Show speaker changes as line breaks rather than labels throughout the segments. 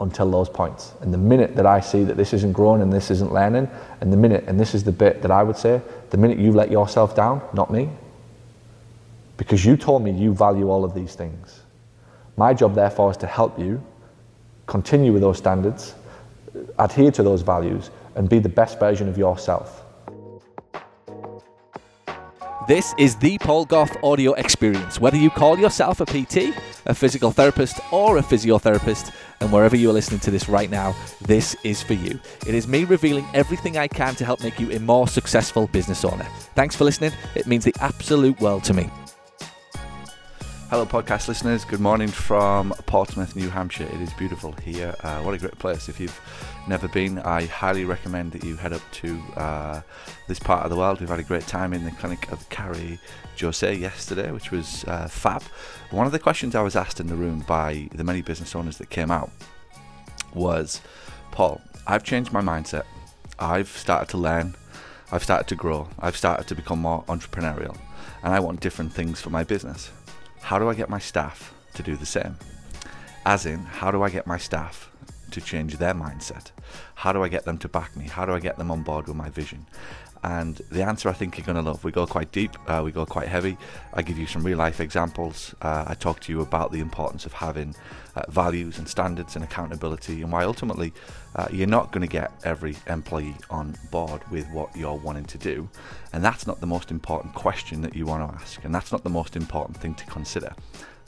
until those points. And the minute that I see that this isn't growing and this isn't learning, and the minute, and this is the bit that I would say, the minute you let yourself down, not me, because you told me you value all of these things. My job, therefore, is to help you continue with those standards, adhere to those values, and be the best version of yourself.
This is the Paul Gough audio experience. Whether you call yourself a PT, a physical therapist, or a physiotherapist, and wherever you are listening to this right now, this is for you. It is me revealing everything I can to help make you a more successful business owner. Thanks for listening. It means the absolute world to me.
Hello, podcast listeners. Good morning from Portsmouth, New Hampshire. It is beautiful here. Uh, what a great place. If you've never been, I highly recommend that you head up to uh, this part of the world. We've had a great time in the clinic of Carrie Jose yesterday, which was uh, fab. One of the questions I was asked in the room by the many business owners that came out was Paul, I've changed my mindset. I've started to learn. I've started to grow. I've started to become more entrepreneurial. And I want different things for my business how do I get my staff to do the same? As in, how do I get my staff to change their mindset? How do I get them to back me? How do I get them on board with my vision? And the answer I think you're going to love. We go quite deep, uh, we go quite heavy. I give you some real life examples. Uh, I talk to you about the importance of having uh, values and standards and accountability, and why ultimately uh, you're not going to get every employee on board with what you're wanting to do. And that's not the most important question that you want to ask, and that's not the most important thing to consider.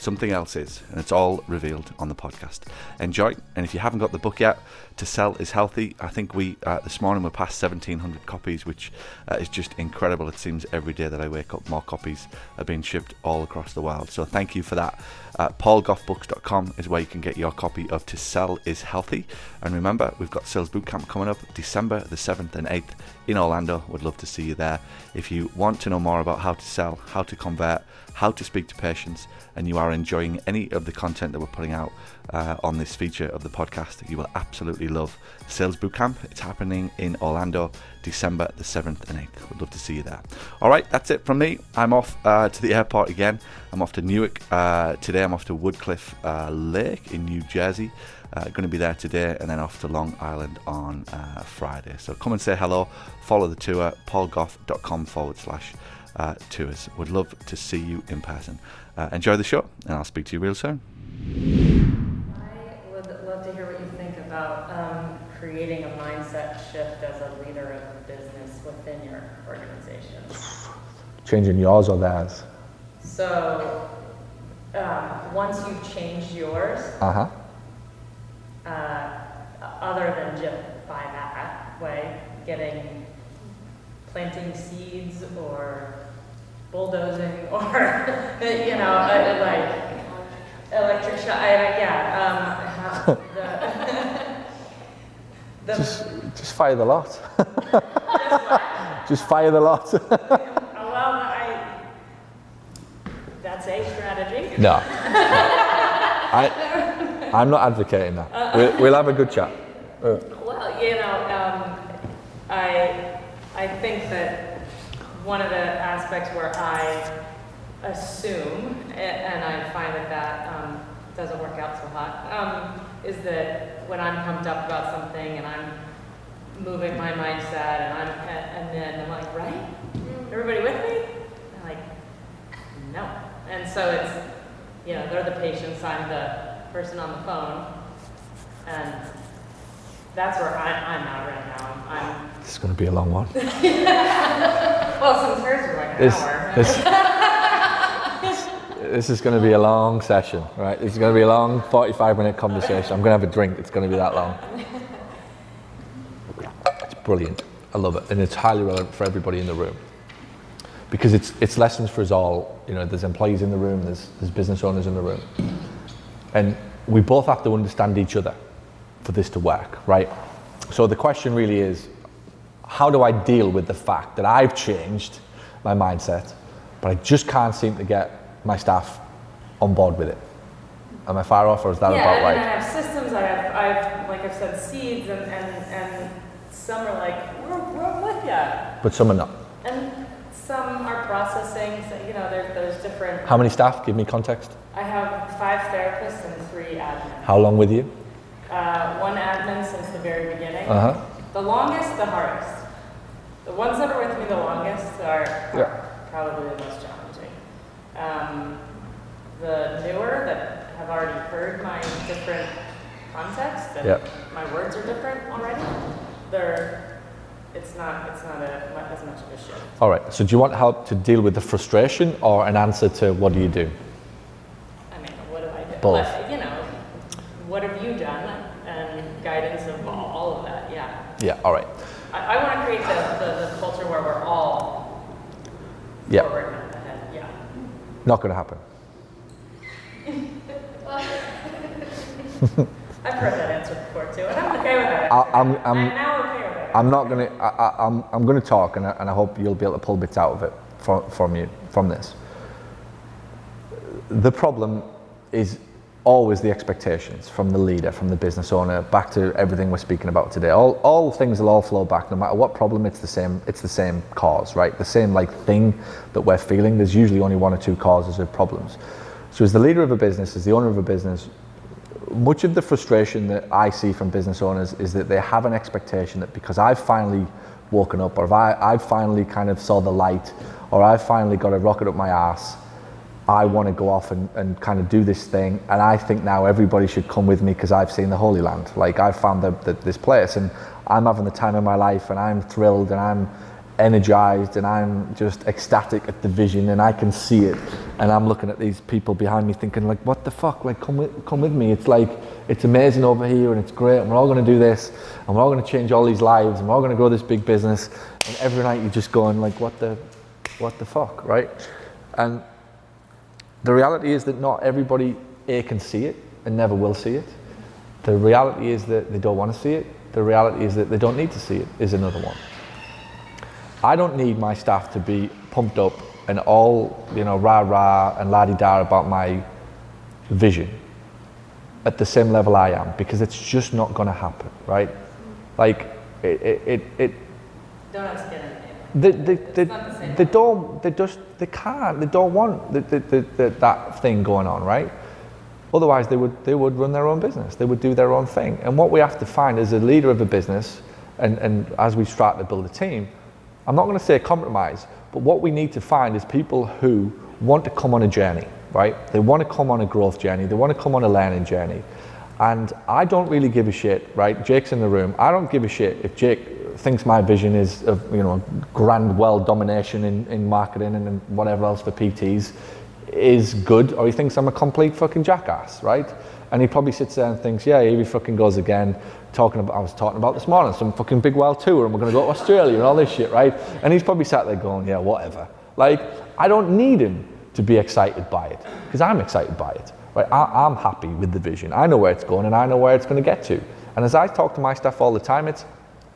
Something else is, and it's all revealed on the podcast. Enjoy, and if you haven't got the book yet, To Sell is Healthy. I think we, uh, this morning, we're past 1,700 copies, which uh, is just incredible. It seems every day that I wake up, more copies are being shipped all across the world. So thank you for that. Uh, paulgoughbooks.com is where you can get your copy of To Sell is Healthy. And remember, we've got Sales Bootcamp coming up December the 7th and 8th in Orlando. Would love to see you there. If you want to know more about how to sell, how to convert, how to speak to patients, and you are enjoying any of the content that we're putting out uh, on this feature of the podcast, you will absolutely love Sales Bootcamp. It's happening in Orlando, December the 7th and 8th. Would love to see you there. All right, that's it from me. I'm off uh, to the airport again. I'm off to Newark uh, today. I'm off to Woodcliff uh, Lake in New Jersey. Uh, going to be there today and then off to Long Island on uh, Friday. So come and say hello, follow the tour, paulgough.com forward slash uh, tours. Would love to see you in person. Uh, enjoy the show, and I'll speak to you real soon.
I would love to hear what you think about um, creating a mindset shift as a leader of a business within your organization.
Changing yours or theirs?
So, um, once you've changed yours,
Uh huh.
uh, other than just by that way, getting planting seeds or bulldozing or you know uh, like electric shock. I, yeah, um, the, the,
Just, just fire the lot. just fire the lot.
well, I, that's a strategy.
no. I, I'm not advocating that. We, we'll have a good chat. Uh,
Well, you know, um, I, I think that one of the aspects where I assume, and I find that that um, doesn't work out so hot, um, is that when I'm pumped up about something and I'm moving my mindset and I'm, and then I'm like, right? Everybody with me? I'm like, no. And so it's, you know, they're the patients, I'm the person on the phone. And that's where I, I'm at right now. I'm,
this is going to be a long one.
well, since hers is like an
This,
hour.
this, this is going to be a long session, right? This is going to be a long 45 minute conversation. I'm going to have a drink. It's going to be that long. It's brilliant. I love it. And it's highly relevant for everybody in the room. Because it's, it's lessons for us all. You know, there's employees in the room, there's, there's business owners in the room. And we both have to understand each other for this to work, right? So the question really is how do I deal with the fact that I've changed my mindset, but I just can't seem to get my staff on board with it? Am I far off or is that
yeah,
about right?
I have systems. I have, I've, like I've said, seeds, and, and, and some are like, we're, we're with you.
But some are not.
And some are processing, so, you know, there, there's different.
How many staff? Give me context.
I have five therapists and three admins.
How long with you?
Uh, one admin since the very beginning.
Uh huh.
The longest, the hardest. The ones that are with me the longest are
Yeah.
probably the most challenging. Um, the newer that have already heard my different context and my words are different already, they're it's not it's not a, as much of a shift.
All right. So do you want help to deal with the frustration or an answer to what do you do?
I mean, what do I do?
Both.
What, you know, what have you done? And guidance of all, all of that. Yeah.
Yeah. All right.
I, I want to create the, the, the culture where we're all
Yeah.
forward and ahead. Yeah.
Not going to happen.
I've heard that answer before too, and I'm okay with that.
I,
answer.
I'm, I'm,
okay with it.
I'm not going to. I, I, I'm, I'm going to talk, and I, and I hope you'll be able to pull bits out of it from, from you from this. The problem is always the expectations from the leader, from the business owner, back to everything we're speaking about today. All, all things will all flow back, no matter what problem. It's the same. It's the same cause, right? The same like thing that we're feeling. There's usually only one or two causes of problems. So, as the leader of a business, as the owner of a business, much of the frustration that I see from business owners is that they have an expectation that because I've finally woken up, or I, I've finally kind of saw the light, or I've finally got a rocket up my ass, I want to go off and, and kind of do this thing. And I think now everybody should come with me because I've seen the Holy Land. Like I've found the, the, this place and I'm having the time of my life and I'm thrilled and I'm energized and I'm just ecstatic at the vision and I can see it. And I'm looking at these people behind me thinking like, what the fuck? Like come with, come with me. It's like, it's amazing over here and it's great and we're all going to do this and we're all going to change all these lives and we're all going to grow this big business. And every night you're just going like, what the, what the fuck, right? And the reality is that not everybody A can see it and never will see it. The reality is that they don't want to see it. The reality is that they don't need to see it is another one. I don't need my staff to be pumped up and all, you know, rah rah and la di da about my vision at the same level I am because it's just not going to happen, right? Like, it, it, it, it
Don't ask skin the
they, they,
the
they don't they just they can't they don't want the, the, the, the, that thing going on right? Otherwise they would they would run their own business. They would do their own thing. And what we have to find as a leader of a business and, and as we start to build a team i'm not going to say compromise but what we need to find is people who want to come on a journey right? They want to come on a growth journey. They want to come on a learning journey. And I don't really give a shit, right? Jake's in the room. I don't give a shit if Jake thinks my vision is of, you know, grand world domination in, in marketing and in whatever else for PTs is good, or he thinks I'm a complete fucking jackass, right? And he probably sits there and thinks, yeah, here he fucking goes again, talking about, I was talking about this morning, some fucking big world tour, and we're gonna go to Australia and all this shit, right? And he's probably sat there going, yeah, whatever. Like, I don't need him to be excited by it, because I'm excited by it. Right? I, I'm happy with the vision. I know where it's going and I know where it's going to get to. And as I talk to my staff all the time, it's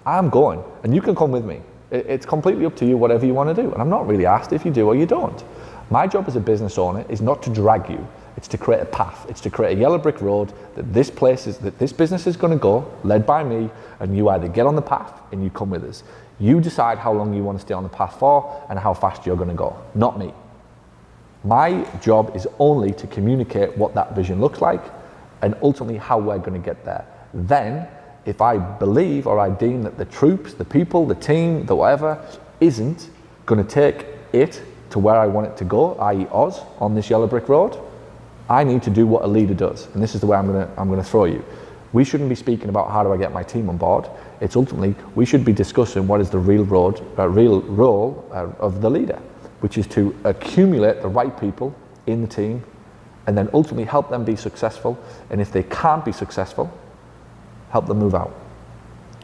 I'm going and you can come with me. It's completely up to you, whatever you want to do. And I'm not really asked if you do or you don't. My job as a business owner is not to drag you. It's to create a path. It's to create a yellow brick road that this place is, that this business is going to go, led by me, and you either get on the path and you come with us. You decide how long you want to stay on the path for and how fast you're going to go, not me. My job is only to communicate what that vision looks like and ultimately how we're going to get there. Then, if I believe or I deem that the troops, the people, the team, the whatever, isn't going to take it to where I want it to go, i.e., Oz, on this yellow brick road, I need to do what a leader does. And this is the way I'm going to, I'm going to throw you. We shouldn't be speaking about how do I get my team on board. It's ultimately, we should be discussing what is the real, road, uh, real role uh, of the leader which is to accumulate the right people in the team and then ultimately help them be successful. And if they can't be successful, help them move out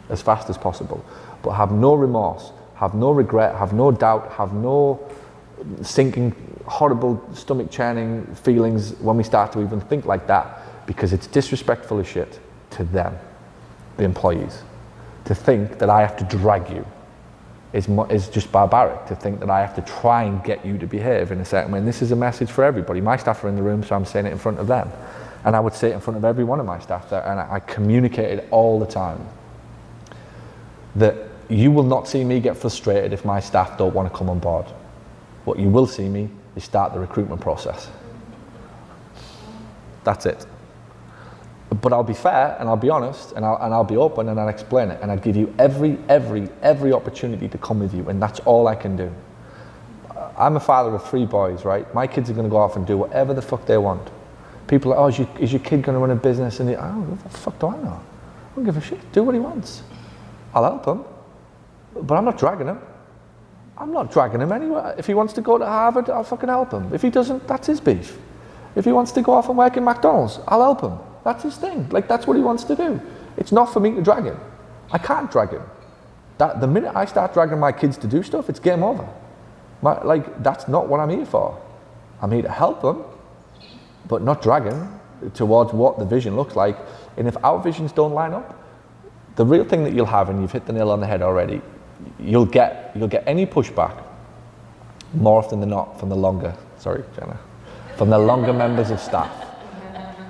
as fast as possible. But have no remorse, have no regret, have no doubt, have no sinking, horrible stomach churning feelings when we start to even think like that because it's disrespectful as shit to them, the employees, to think that I have to drag you is, is just barbaric to think that I have to try and get you to behave in a certain way. And this is a message for everybody. My staff are in the room, so I'm saying it in front of them. And I would say it in front of every one of my staff there, and I, I communicate all the time. That you will not see me get frustrated if my staff don't want to come on board. What you will see me is start the recruitment process. That's it. But I'll be fair and I'll be honest and I'll, and I'll be open and I'll explain it and I'll give you every, every, every opportunity to come with you and that's all I can do. I'm a father of three boys, right? My kids are going to go off and do whatever the fuck they want. People are, oh, is your, is your kid going to run a business? And they, oh, what the fuck do I know? I don't give a shit. Do what he wants. I'll help him, but I'm not dragging him. I'm not dragging him anywhere. If he wants to go to Harvard, I'll fucking help him. If he doesn't, that's his beef. If he wants to go off and work in McDonald's, I'll help him. That's his thing. Like that's what he wants to do. It's not for me to drag him. I can't drag him. That the minute I start dragging my kids to do stuff, it's game over. My, like that's not what I'm here for. I'm here to help them, but not dragging towards what the vision looks like. And if our visions don't line up, the real thing that you'll have, and you've hit the nail on the head already, you'll get you'll get any pushback more often than not from the longer sorry Jenna from the longer members of staff.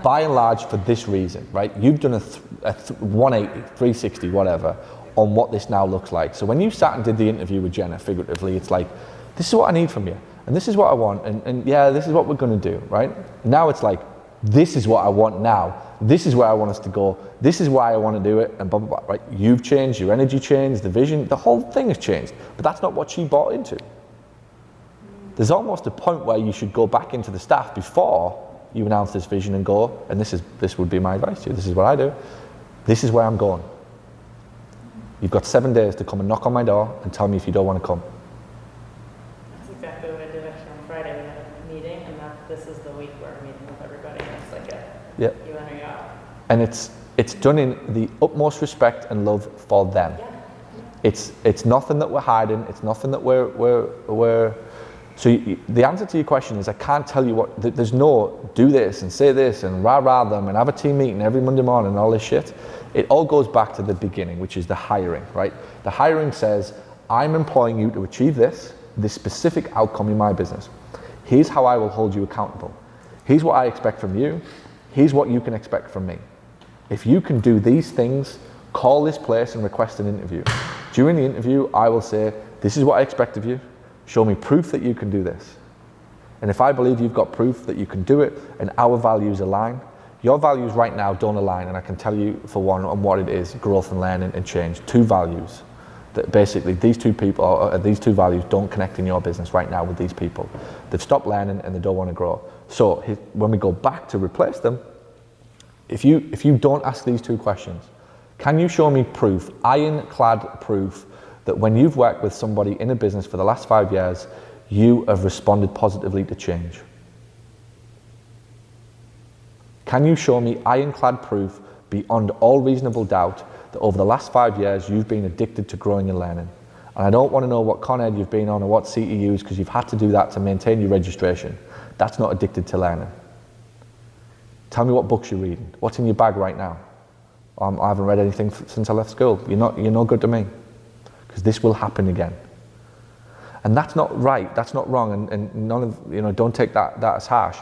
By and large for this reason right? You've done a, th- a th- 180 360 whatever on what this now looks like. So when you sat and did the interview with Jenna figuratively it's like this is what I need from you and this is what I want and, and yeah this is what we're going to do right now it's like this is what I want now this is where I want us to go, this is why I want to do it, and blah, blah, blah, right? You've changed, your energy changed, the vision, the whole thing has changed. But that's not what she bought into. There's almost a point where you should go back into the staff before you announce this vision and go, and this is this would be my advice to you, this is what I do, this is where I'm going. You've got seven days to come and knock on my door and tell me if you don't want to come.
That's exactly what I did actually on Friday. We had a meeting, and that this is the week where we're meeting with everybody. And it's like a
Yeah.
you in or you
and it's it's done in the utmost respect and love for them. It's it's nothing that we're hiding. It's nothing that we're we're we're. So you, the answer to your question is I can't tell you what. There's no do this and say this and rah rah them and have a team meeting every Monday morning and all this shit. It all goes back to the beginning, which is the hiring, right? The hiring says I'm employing you to achieve this, this specific outcome in my business. Here's how I will hold you accountable. Here's what I expect from you. Here's what you can expect from me. If you can do these things, call this place and request an interview. During the interview, I will say, This is what I expect of you. Show me proof that you can do this. And if I believe you've got proof that you can do it and our values align, your values right now don't align. And I can tell you, for one, on what it is growth and learning and change. Two values that basically these two people, or these two values don't connect in your business right now with these people. They've stopped learning and they don't want to grow. So he- when we go back to replace them, if you if you don't ask these two questions, can you show me proof, ironclad proof, that when you've worked with somebody in a business for the last five years, you have responded positively to change? Can you show me ironclad proof beyond all reasonable doubt that over the last five years you've been addicted to growing and learning? And I don't want to know what con ed you've been on or what CEUs because you've had to do that to maintain your registration. That's not addicted to learning. Tell me what books you're reading. What's in your bag right now? Um, I haven't read anything f- since I left school. You're not, you're no good to me. Because this will happen again. And that's not right, that's not wrong, and, and none of, you know, don't take that, that as harsh.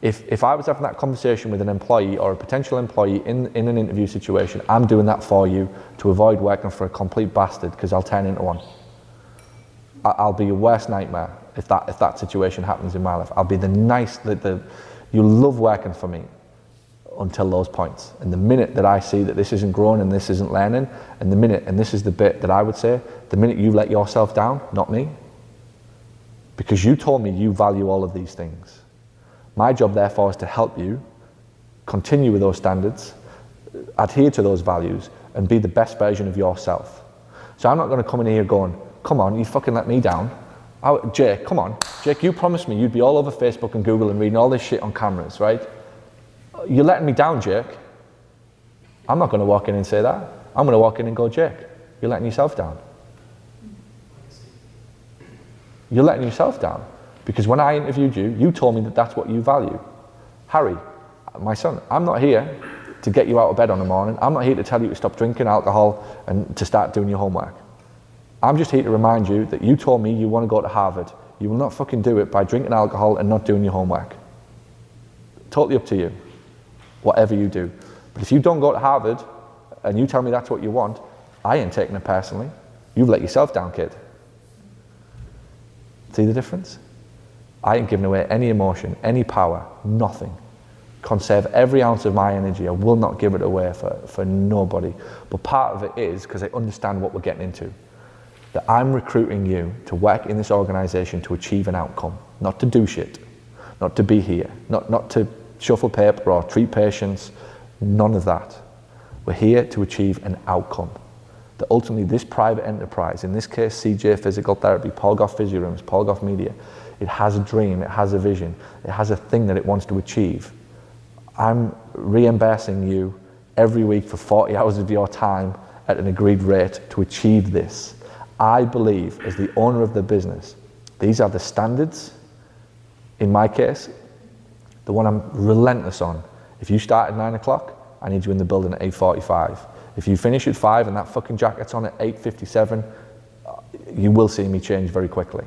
If, if I was having that conversation with an employee or a potential employee in, in an interview situation, I'm doing that for you to avoid working for a complete bastard because I'll turn into one. I- I'll be your worst nightmare if that, if that situation happens in my life. I'll be the nice, the, the, you love working for me until those points. And the minute that I see that this isn't growing and this isn't learning, and the minute, and this is the bit that I would say, the minute you let yourself down, not me, because you told me you value all of these things. My job, therefore, is to help you continue with those standards, adhere to those values, and be the best version of yourself. So I'm not going to come in here going, come on, you fucking let me down. I, Jake, come on. Jake, you promised me you'd be all over Facebook and Google and reading all this shit on cameras, right? You're letting me down, Jake. I'm not going to walk in and say that. I'm going to walk in and go, Jake, you're letting yourself down. You're letting yourself down. Because when I interviewed you, you told me that that's what you value. Harry, my son, I'm not here to get you out of bed on the morning. I'm not here to tell you to stop drinking alcohol and to start doing your homework. I'm just here to remind you that you told me you want to go to Harvard. You will not fucking do it by drinking alcohol and not doing your homework. Totally up to you, whatever you do. But if you don't go to Harvard and you tell me that's what you want, I ain't taking it personally. You've let yourself down, kid. See the difference? I ain't giving away any emotion, any power, nothing. conserve every ounce of my energy. I will not give it away for, for nobody. But part of it is because I understand what we're getting into. That I'm recruiting you to work in this organization to achieve an outcome, not to do shit, not to be here, not, not to shuffle paper or treat patients, none of that. We're here to achieve an outcome. That ultimately this private enterprise, in this case CJ Physical Therapy, Paul Gough Physio Rooms, Paul Gough Media, it has a dream, it has a vision, it has a thing that it wants to achieve. I'm reimbursing you every week for 40 hours of your time at an agreed rate to achieve this. I believe, as the owner of the business, these are the standards. In my case, the one I'm relentless on. If you start at nine o'clock, I need you in the building at 8.45. If you finish at five and that fucking jacket's on at 8.57, you will see me change very quickly.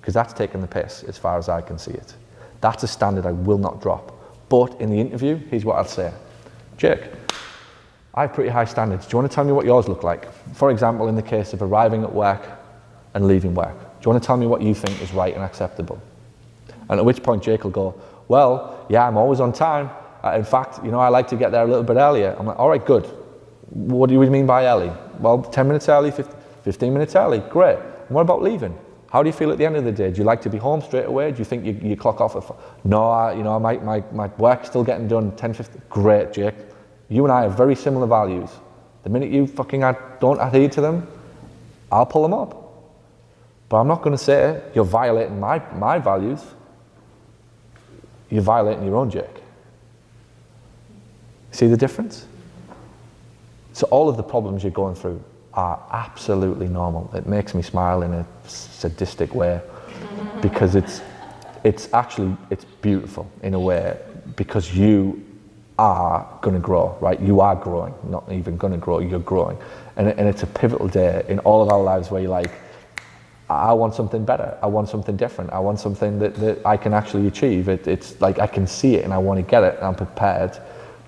Because that's taking the piss as far as I can see it. That's a standard I will not drop. But in the interview, here's what I'll say. Jake, I have pretty high standards. Do you want to tell me what yours look like? For example, in the case of arriving at work and leaving work. Do you want to tell me what you think is right and acceptable? And at which point Jake will go, well, yeah, I'm always on time. Uh, in fact, you know, I like to get there a little bit earlier. I'm like, all right, good. What do you mean by early? Well, 10 minutes early, 15 minutes early. Great. And what about leaving? How do you feel at the end of the day? Do you like to be home straight away? Do you think you, you clock off at f- No, I, you know, my, my, my work's still getting done 10, 15. Great, Jake. You and I have very similar values. The minute you fucking don't adhere to them, I'll pull them up. But I'm not going to say you're violating my, my values. You're violating your own, Jake. See the difference? So all of the problems you're going through are absolutely normal. It makes me smile in a sadistic way because it's it's actually it's beautiful in a way because you are going to grow, right? You are growing, not even going to grow, you're growing. And, and it's a pivotal day in all of our lives where you're like, I want something better. I want something different. I want something that, that I can actually achieve. It, it's like I can see it and I want to get it and I'm prepared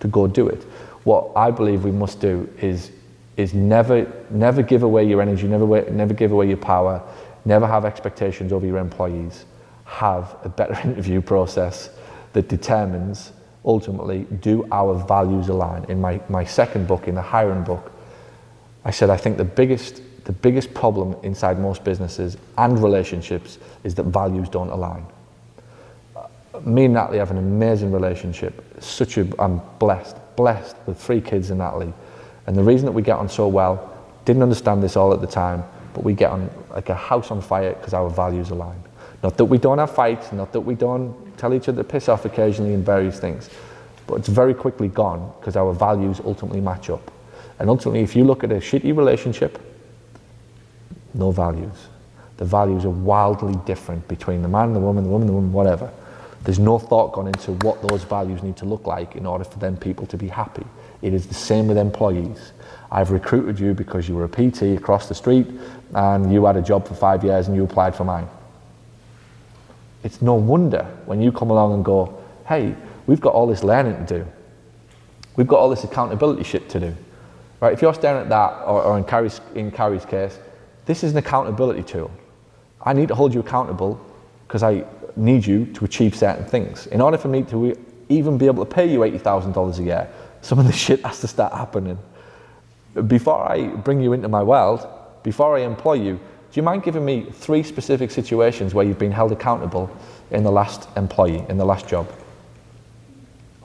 to go do it. What I believe we must do is is never never give away your energy, never never give away your power, never have expectations over your employees. Have a better interview process that determines ultimately do our values align. In my, my second book, in the hiring book, I said I think the biggest the biggest problem inside most businesses and relationships is that values don't align. Uh, me and Natalie have an amazing relationship. Such a I'm blessed, blessed with three kids and Natalie and the reason that we get on so well, didn't understand this all at the time, but we get on like a house on fire because our values align. Not that we don't have fights, not that we don't tell each other to piss off occasionally in various things, but it's very quickly gone because our values ultimately match up. And ultimately, if you look at a shitty relationship, no values. The values are wildly different between the man, the woman, the woman, the woman, whatever. There's no thought gone into what those values need to look like in order for them people to be happy. It is the same with employees. I've recruited you because you were a PT across the street and you had a job for five years and you applied for mine. It's no wonder when you come along and go, hey, we've got all this learning to do. We've got all this accountability shit to do. Right? If you're staring at that, or, or in, Carrie's, in Carrie's case, this is an accountability tool. I need to hold you accountable because I need you to achieve certain things. In order for me to even be able to pay you $80,000 a year, some of the shit has to start happening. Before I bring you into my world, before I employ you, do you mind giving me three specific situations where you've been held accountable in the last employee, in the last job?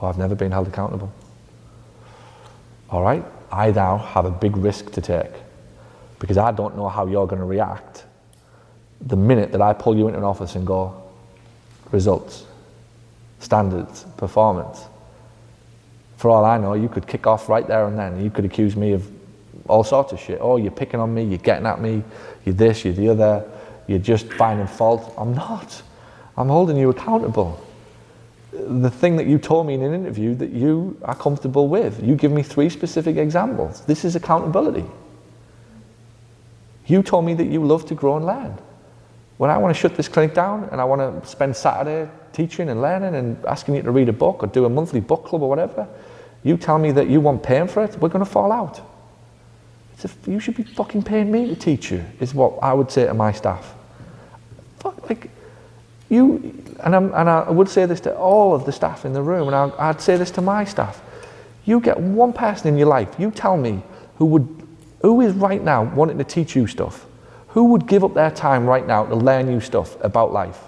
Oh, I've never been held accountable. All right, I now have a big risk to take because I don't know how you're going to react the minute that I pull you into an office and go, results, standards, performance for all I know, you could kick off right there and then. You could accuse me of all sorts of shit. Oh, you're picking on me, you're getting at me, you're this, you're the other, you're just finding fault. I'm not. I'm holding you accountable. The thing that you told me in an interview that you are comfortable with, you give me three specific examples. This is accountability. You told me that you love to grow and learn. When I want to shut this clinic down and I want to spend Saturday teaching and learning and asking you to read a book or do a monthly book club or whatever, you tell me that you want paying for it, we're going to fall out. A, you should be fucking paying me to teach you, is what I would say to my staff. Fuck, like, you, and, I'm, and I would say this to all of the staff in the room, and I, I'd say this to my staff. You get one person in your life, you tell me who would, who is right now wanting to teach you stuff. Who would give up their time right now to learn you stuff about life?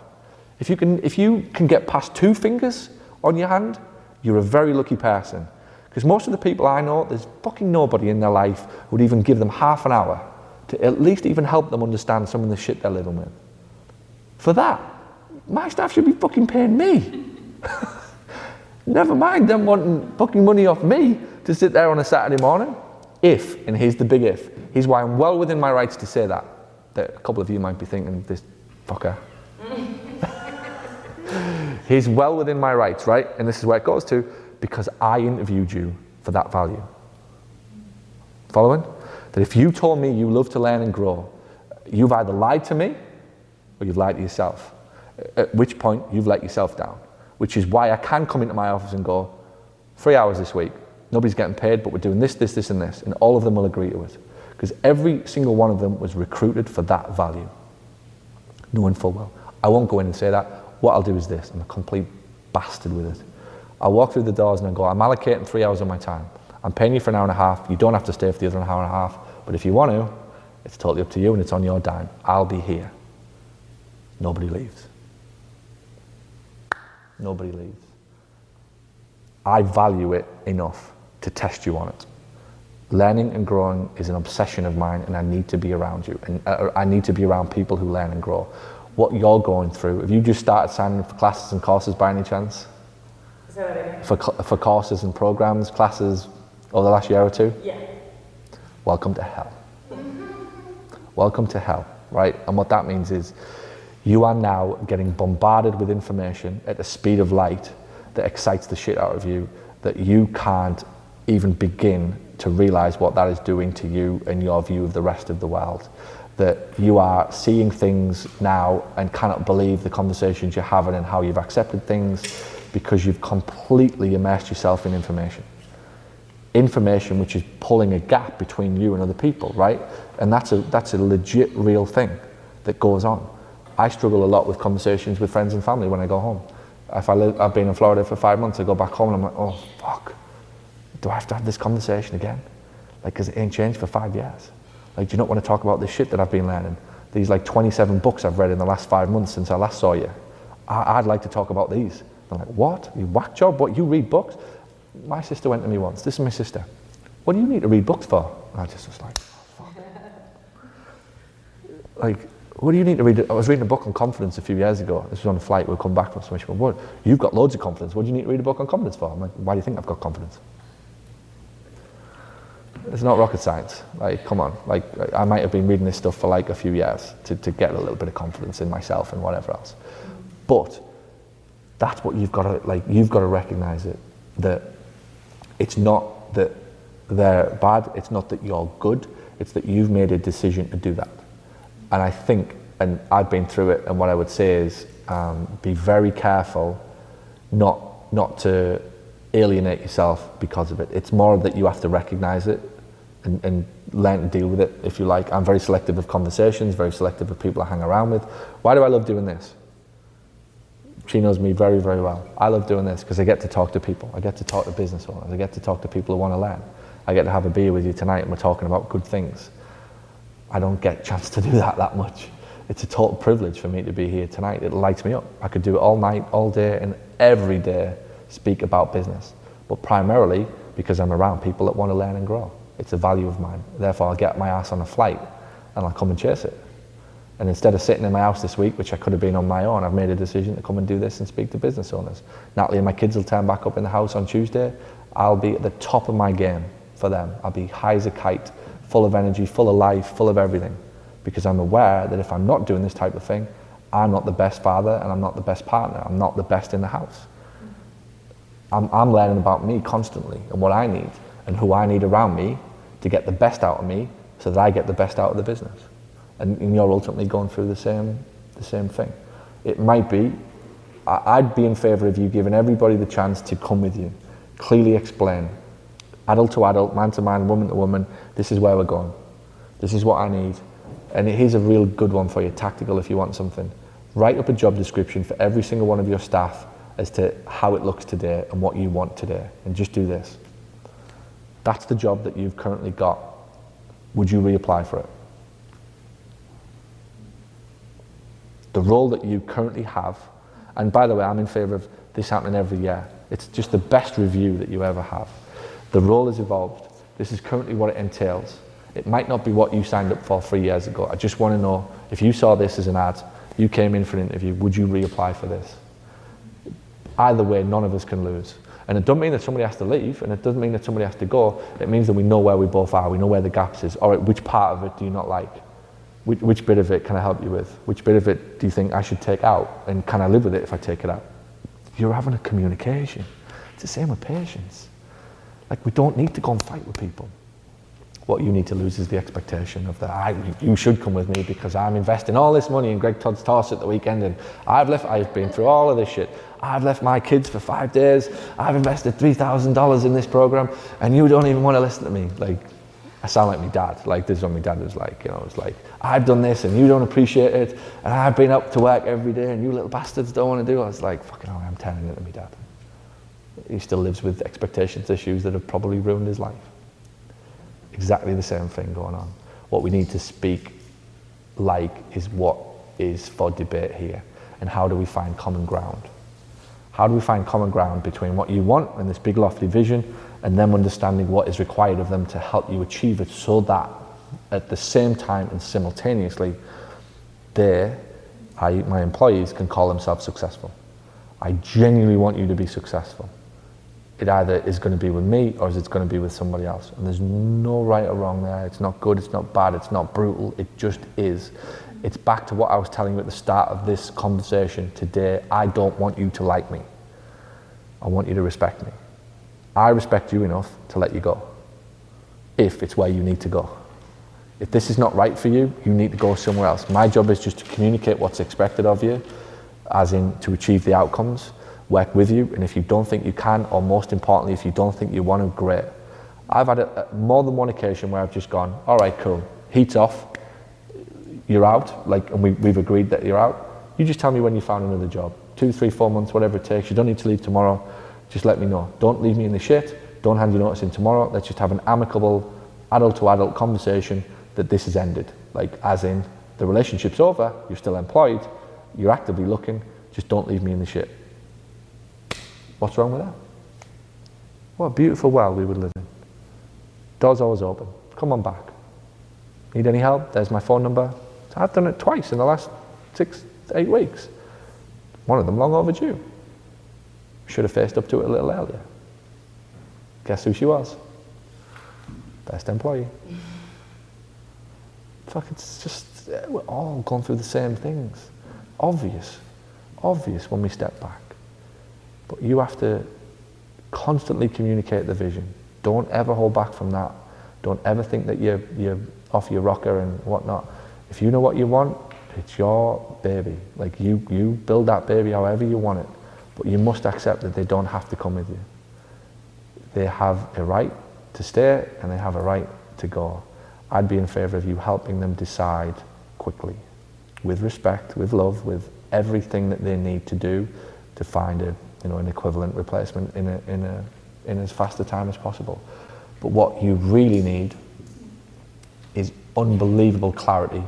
If you can, if you can get past two fingers on your hand, you're a very lucky person. Because most of the people I know, there's fucking nobody in their life who would even give them half an hour to at least even help them understand some of the shit they're living with. For that, my staff should be fucking paying me. Never mind them wanting fucking money off me to sit there on a Saturday morning. If, and here's the big if, here's why I'm well within my rights to say that. That a couple of you might be thinking, this fucker. he's well within my rights, right? And this is where it goes to because I interviewed you for that value. Following? That if you told me you love to learn and grow, you've either lied to me or you've lied to yourself. At which point you've let yourself down. Which is why I can come into my office and go, three hours this week, nobody's getting paid, but we're doing this, this, this, and this. And all of them will agree to it. Because every single one of them was recruited for that value. Knowing full well. I won't go in and say that. What I'll do is this I'm a complete bastard with it. I'll walk through the doors and I go, I'm allocating three hours of my time. I'm paying you for an hour and a half. You don't have to stay for the other hour and a half. But if you want to, it's totally up to you and it's on your dime. I'll be here. Nobody leaves. Nobody leaves. I value it enough to test you on it. Learning and growing is an obsession of mine, and I need to be around you. And uh, I need to be around people who learn and grow. What you're going through, have you just started signing up for classes and courses by any chance?
Say that again.
For, for courses and programs, classes over the last year or two?
Yeah.
welcome to hell. welcome to hell, right? And what that means is you are now getting bombarded with information at the speed of light that excites the shit out of you that you can't even begin to realize what that is doing to you and your view of the rest of the world. That you are seeing things now and cannot believe the conversations you're having and how you've accepted things because you've completely immersed yourself in information information which is pulling a gap between you and other people, right? And that's a, that's a legit real thing that goes on. I struggle a lot with conversations with friends and family when I go home. If I live, I've been in Florida for five months, I go back home and I'm like, oh, fuck. Do I have to have this conversation again? Like, because it ain't changed for five years. Like, do you not want to talk about this shit that I've been learning? These like 27 books I've read in the last five months since I last saw you. I, I'd like to talk about these. I'm like, what? You whack job? What? You read books? My sister went to me once. This is my sister. What do you need to read books for? And I just was like, oh, like, what do you need to read? I was reading a book on confidence a few years ago. This was on a flight. We'll come back from somewhere. She went, what? You've got loads of confidence. What do you need to read a book on confidence for? I'm like, why do you think I've got confidence? It's not rocket science. Like, come on. Like, I might have been reading this stuff for like a few years to, to get a little bit of confidence in myself and whatever else. But that's what you've got to, like, you've got to recognize it. That it's not that they're bad, it's not that you're good, it's that you've made a decision to do that. And I think, and I've been through it, and what I would say is um, be very careful not, not to alienate yourself because of it. It's more that you have to recognize it and, and learn to deal with it, if you like. I'm very selective of conversations, very selective of people I hang around with. Why do I love doing this? She knows me very, very well. I love doing this because I get to talk to people. I get to talk to business owners. I get to talk to people who want to learn. I get to have a beer with you tonight and we're talking about good things. I don't get a chance to do that that much. It's a total privilege for me to be here tonight. It lights me up. I could do it all night, all day, and every day speak about business. But primarily because I'm around people that want to learn and grow. It's a value of mine. Therefore, I'll get my ass on a flight and I'll come and chase it. And instead of sitting in my house this week, which I could have been on my own, I've made a decision to come and do this and speak to business owners. Natalie and my kids will turn back up in the house on Tuesday. I'll be at the top of my game for them. I'll be high as a kite, full of energy, full of life, full of everything. Because I'm aware that if I'm not doing this type of thing, I'm not the best father and I'm not the best partner. I'm not the best in the house. I'm, I'm learning about me constantly and what I need and who I need around me to get the best out of me so that I get the best out of the business and, and you're ultimately going through the same, the same thing. It might be, I, I'd be in favour of you giving everybody the chance to come with you, clearly explain, adult to adult, man to man, woman to woman, this is where we're going. This is what I need. And here's a real good one for you, tactical if you want something. Write up a job description for every single one of your staff as to how it looks today and what you want today. And just do this. That's the job that you've currently got. Would you reapply for it? The role that you currently have, and by the way, I'm in favour of this happening every year. It's just the best review that you ever have. The role has evolved. This is currently what it entails. It might not be what you signed up for three years ago. I just want to know if you saw this as an ad, you came in for an interview, would you reapply for this? Either way, none of us can lose. And it doesn't mean that somebody has to leave, and it doesn't mean that somebody has to go. It means that we know where we both are, we know where the gaps is. All right, which part of it do you not like? Which, which bit of it can I help you with? Which bit of it do you think I should take out? And can I live with it if I take it out? You're having a communication. It's the same with patients. Like, we don't need to go and fight with people. What you need to lose is the expectation of that. I, you should come with me because I'm investing all this money in Greg Todd's toss at the weekend, and I've left. I've been through all of this shit. I've left my kids for five days. I've invested three thousand dollars in this program, and you don't even want to listen to me. Like, I sound like my dad. Like this is what my dad was like. You know, it's like I've done this, and you don't appreciate it, and I've been up to work every day, and you little bastards don't want to do it. I was like fucking hell, I'm telling it to my dad. He still lives with expectations issues that have probably ruined his life exactly the same thing going on. What we need to speak like is what is for debate here. And how do we find common ground? How do we find common ground between what you want and this big lofty vision and them understanding what is required of them to help you achieve it so that at the same time and simultaneously they, I, my employees, can call themselves successful. I genuinely want you to be successful it either is going to be with me or is it going to be with somebody else. And there's no right or wrong there. It's not good, it's not bad, it's not brutal, it just is. It's back to what I was telling you at the start of this conversation today. I don't want you to like me. I want you to respect me. I respect you enough to let you go if it's where you need to go. If this is not right for you, you need to go somewhere else. My job is just to communicate what's expected of you, as in to achieve the outcomes work with you. And if you don't think you can, or most importantly, if you don't think you want to, great. I've had a, a, more than one occasion where I've just gone, all right, cool, heat's off, you're out, like, and we, we've agreed that you're out. You just tell me when you found another job. Two, three, four months, whatever it takes. You don't need to leave tomorrow. Just let me know. Don't leave me in the shit. Don't hand your notice in tomorrow. Let's just have an amicable, adult to adult conversation that this has ended. Like, as in, the relationship's over, you're still employed, you're actively looking, just don't leave me in the shit. What's wrong with that? What a beautiful world we would live in. Doors always open. Come on back. Need any help? There's my phone number. I've done it twice in the last six, eight weeks. One of them long overdue. Should have faced up to it a little earlier. Guess who she was? Best employee. Fuck, it's just, eh, we're all going through the same things. Obvious. Obvious when we step back. But you have to constantly communicate the vision. Don't ever hold back from that. Don't ever think that you're, you're off your rocker and whatnot. If you know what you want, it's your baby. Like you, you build that baby however you want it. But you must accept that they don't have to come with you. They have a right to stay and they have a right to go. I'd be in favour of you helping them decide quickly, with respect, with love, with everything that they need to do to find a you know, an equivalent replacement in, a, in, a, in as fast a time as possible. But what you really need is unbelievable clarity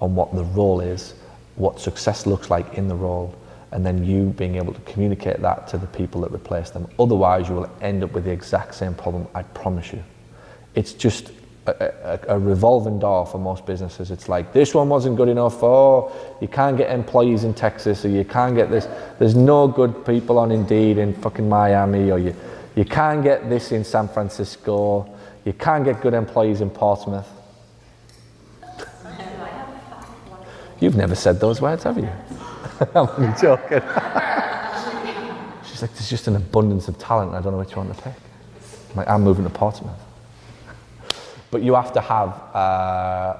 on what the role is, what success looks like in the role, and then you being able to communicate that to the people that replace them. Otherwise, you will end up with the exact same problem, I promise you. It's just a, a, a, revolving door for most businesses. It's like this one wasn't good enough. Oh, you can't get employees in Texas, or you can't get this. There's no good people on Indeed in fucking Miami, or you you can't get this in San Francisco. You can't get good employees in Portsmouth. You've never said those words, have you? I'm only joking. She's like, there's just an abundance of talent. and I don't know which one to pick. I'm like, I'm moving to Portsmouth. But you have to have uh,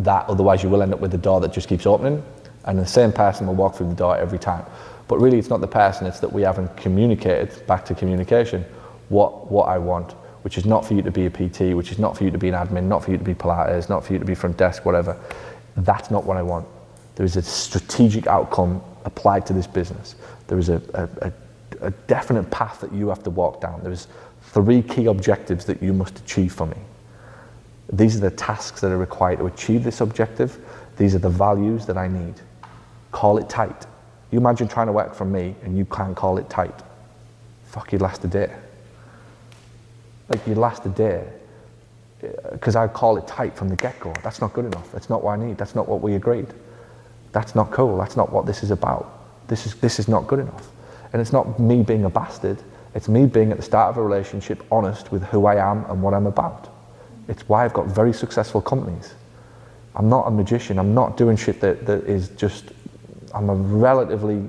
that, otherwise you will end up with a door that just keeps opening, and the same person will walk through the door every time. But really, it's not the person; it's that we haven't communicated back to communication what what I want, which is not for you to be a PT, which is not for you to be an admin, not for you to be Pilates, not for you to be front desk, whatever. That's not what I want. There is a strategic outcome applied to this business. There is a, a, a, a definite path that you have to walk down. There's three key objectives that you must achieve for me. These are the tasks that are required to achieve this objective. These are the values that I need. Call it tight. You imagine trying to work for me and you can't call it tight. Fuck, you'd last a day. Like, you'd last a day uh, because I call it tight from the get go. That's not good enough. That's not what I need. That's not what we agreed. That's not cool. That's not what this is about. This is, this is not good enough. And it's not me being a bastard. It's me being at the start of a relationship honest with who I am and what I'm about. It's why I've got very successful companies. I'm not a magician. I'm not doing shit that, that is just, I'm a relatively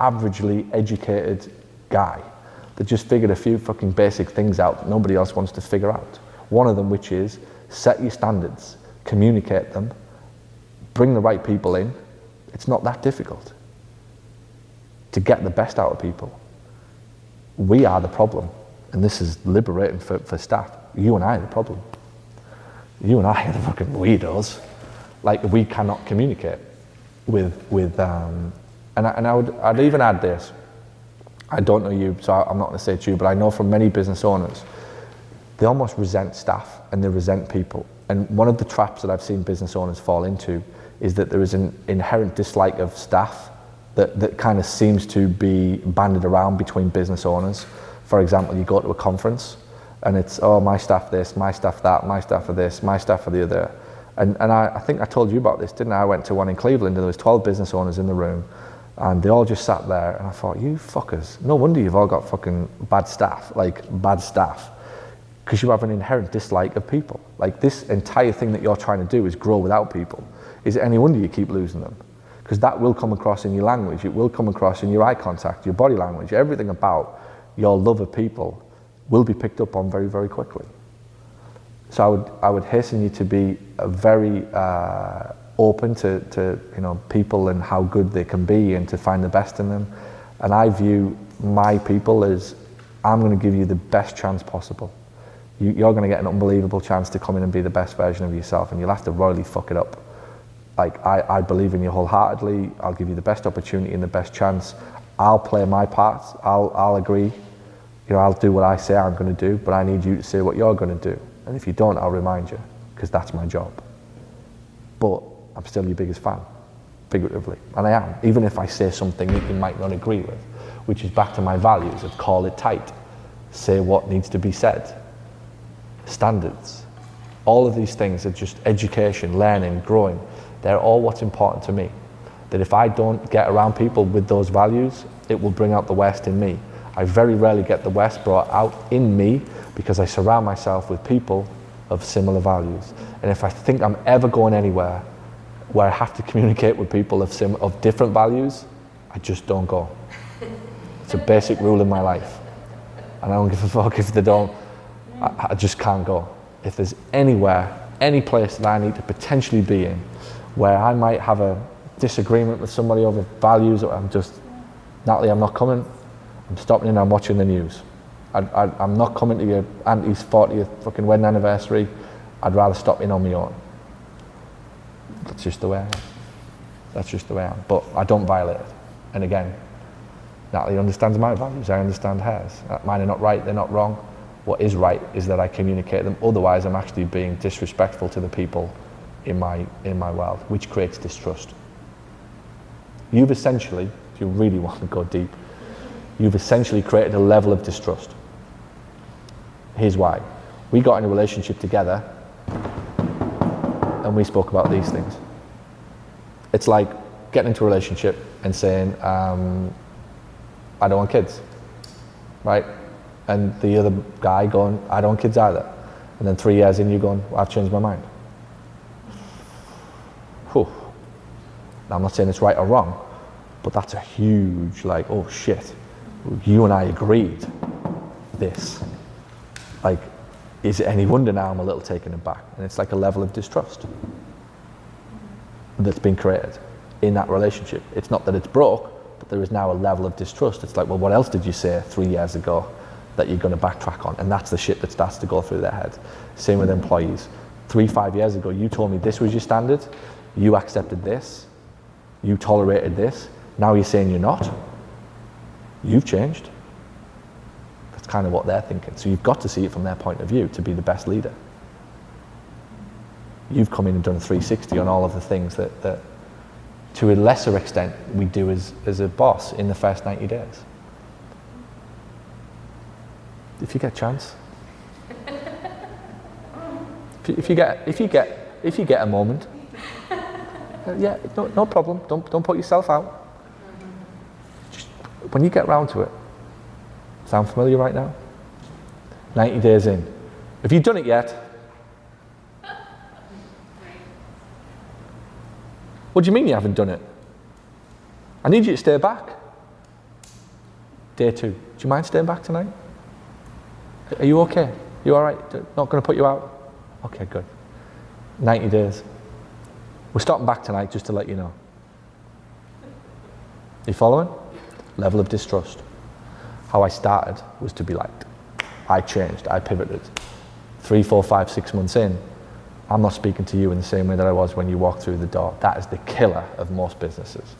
averagely educated guy that just figured a few fucking basic things out that nobody else wants to figure out. One of them, which is set your standards, communicate them, bring the right people in. It's not that difficult to get the best out of people. We are the problem, and this is liberating for, for staff. You and I are the problem. You and I are the fucking weirdos. Like, we cannot communicate with, with um, and, I, and I would, I'd even add this. I don't know you, so I'm not going to say to you, but I know from many business owners, they almost resent staff and they resent people. And one of the traps that I've seen business owners fall into is that there is an inherent dislike of staff that, that kind of seems to be banded around between business owners. For example, you go to a conference and it's, oh, my staff this, my staff that, my staff are this, my staff are the other. And, and I, I think I told you about this, didn't I? I went to one in Cleveland and there was 12 business owners in the room and they all just sat there and I thought, you fuckers, no wonder you've all got fucking bad staff, like bad staff, because you have an inherent dislike of people. Like this entire thing that you're trying to do is grow without people. Is it any wonder you keep losing them? Because that will come across in your language, it will come across in your eye contact, your body language, everything about your love of people will be picked up on very, very quickly. So I would, I would hasten you to be very uh, open to, to you know, people and how good they can be and to find the best in them. And I view my people as I'm going to give you the best chance possible. You, you're going to get an unbelievable chance to come in and be the best version of yourself, and you'll have to royally fuck it up. Like, I, I believe in you wholeheartedly. I'll give you the best opportunity and the best chance. I'll play my part. I'll, I'll agree. You know, I'll do what I say I'm going to do, but I need you to say what you're going to do. And if you don't, I'll remind you, because that's my job. But I'm still your biggest fan, figuratively. And I am, even if I say something that you might not agree with, which is back to my values of call it tight, say what needs to be said, standards. All of these things are just education, learning, growing. They're all what's important to me. That if I don't get around people with those values, it will bring out the West in me. I very rarely get the West brought out in me because I surround myself with people of similar values. And if I think I'm ever going anywhere where I have to communicate with people of, sim- of different values, I just don't go. It's a basic rule in my life. And I don't give a fuck if they don't, I, I just can't go. If there's anywhere, any place that I need to potentially be in where I might have a disagreement with somebody over values, or I'm just, Natalie, I'm not coming. I'm stopping in, I'm watching the news. I, I'm not coming to your auntie's 40th fucking wedding anniversary. I'd rather stop in on my own. That's just the way I am. That's just the way I am. But I don't violate it. And again, Natalie understands my values, I understand hers. Uh, mine are not right, they're not wrong. What is right is that I communicate them. Otherwise, I'm actually being disrespectful to the people in my, in my world, which creates distrust. You've essentially, if you really want to go deep, you've essentially created a level of distrust. Here's why. We got in a relationship together and we spoke about these things. It's like getting into a relationship and saying, um, I don't want kids, right? And the other guy going, I don't want kids either. And then three years in, you're going, well, I've changed my mind. Whew. Now, I'm not saying it's right or wrong, but that's a huge, like, oh shit, you and I agreed this. Like, is it any wonder now I'm a little taken aback? And it's like a level of distrust that's been created in that relationship. It's not that it's broke, but there is now a level of distrust. It's like, well, what else did you say three years ago that you're going to backtrack on? And that's the shit that starts to go through their head. Same with employees. Three, five years ago, you told me this was your standard, you accepted this, you tolerated this, now you're saying you're not. You've changed. That's kind of what they're thinking. So you've got to see it from their point of view to be the best leader. You've come in and done a 360 on all of the things that, that to a lesser extent, we do as, as a boss in the first 90 days. If you get a chance. if, you, if, you get, if, you get, if you get a moment, Uh, yeah, no, no problem. Don't, don't put yourself out. Just, when you get round to it, sound familiar right now? 90 days in. Have you done it yet? What do you mean you haven't done it? I need you to stay back. Day two. Do you mind staying back tonight? Are you okay? You all right? Not going to put you out? Okay, good. 90 days. We're stopping back tonight just to let you know. You following? Level of distrust. How I started was to be liked. I changed. I pivoted. Three, four, five, six months in, I'm not speaking to you in the same way that I was when you walked through the door. That is the killer of most businesses,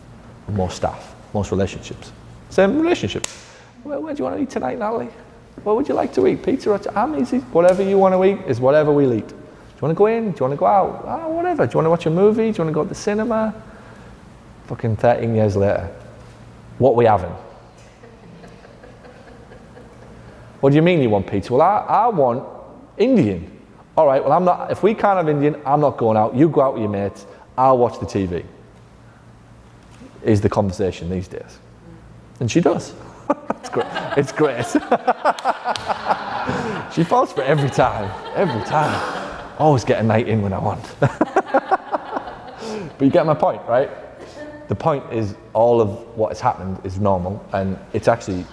most staff, most relationships. Same relationships. Where, where do you want to eat tonight, Natalie? What would you like to eat? Pizza or I'm easy. Whatever you want to eat is whatever we'll eat. Do you want to go in? Do you want to go out? Ah, whatever. Do you want to watch a movie? Do you want to go to the cinema? Fucking 13 years later. What we having? What do you mean you want pizza? Well, I, I want Indian all right, well, I'm not, if we can't have Indian, I'm not going out. You go out with your mates. I'll watch the TV. Is the conversation these days. And she does. it's great. It's great. she falls for every time. Every time. Always get a night in when I want. but you get my point, right? The point is all of what has happened is normal and it's actually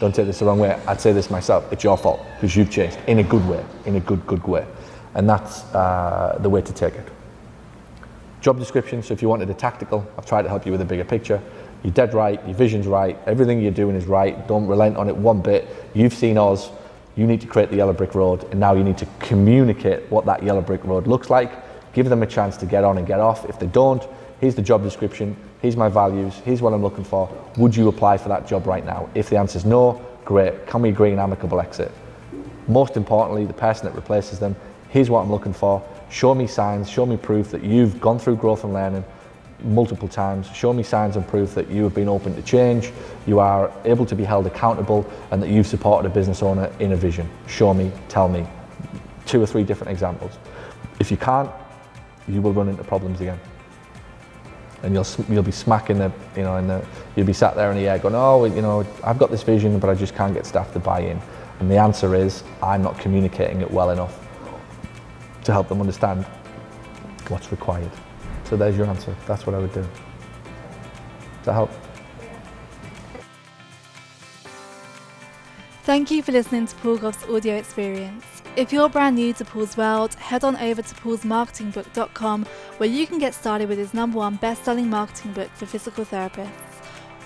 don't take this the wrong way. I'd say this myself. It's your fault because you've changed in a good way, in a good, good way. And that's uh, the way to take it. Job description. So if you wanted a tactical, I've tried to help you with a bigger picture. You're dead right. Your vision's right. Everything you're doing is right. Don't relent on it one bit. You've seen us. You need to create the yellow brick road, and now you need to communicate what that yellow brick road looks like. Give them a chance to get on and get off. If they don't, here's the job description. Here's my values. Here's what I'm looking for. Would you apply for that job right now? If the answer is no, great. Can we agree an amicable exit? Most importantly, the person that replaces them, here's what I'm looking for. Show me signs, show me proof that you've gone through growth and learning multiple times. Show me signs and proof that you have been open to change, you are able to be held accountable, and that you've supported a business owner in a vision. Show me, tell me. Two or three different examples. If you can't, you will run into problems again and you'll you'll be smacking the you know and you'll be sat there in the air going oh you know I've got this vision but I just can't get staff to buy in and the answer is I'm not communicating it well enough to help them understand what's required so there's your answer that's what I would do does that help
Thank you for listening to Paul Gough's audio experience. If you're brand new to Paul's world, head on over to paulsmarketingbook.com where you can get started with his number one best selling marketing book for physical therapists.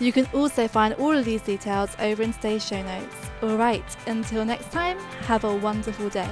You can also find all of these details over in today's show notes. Alright, until next time, have a wonderful day.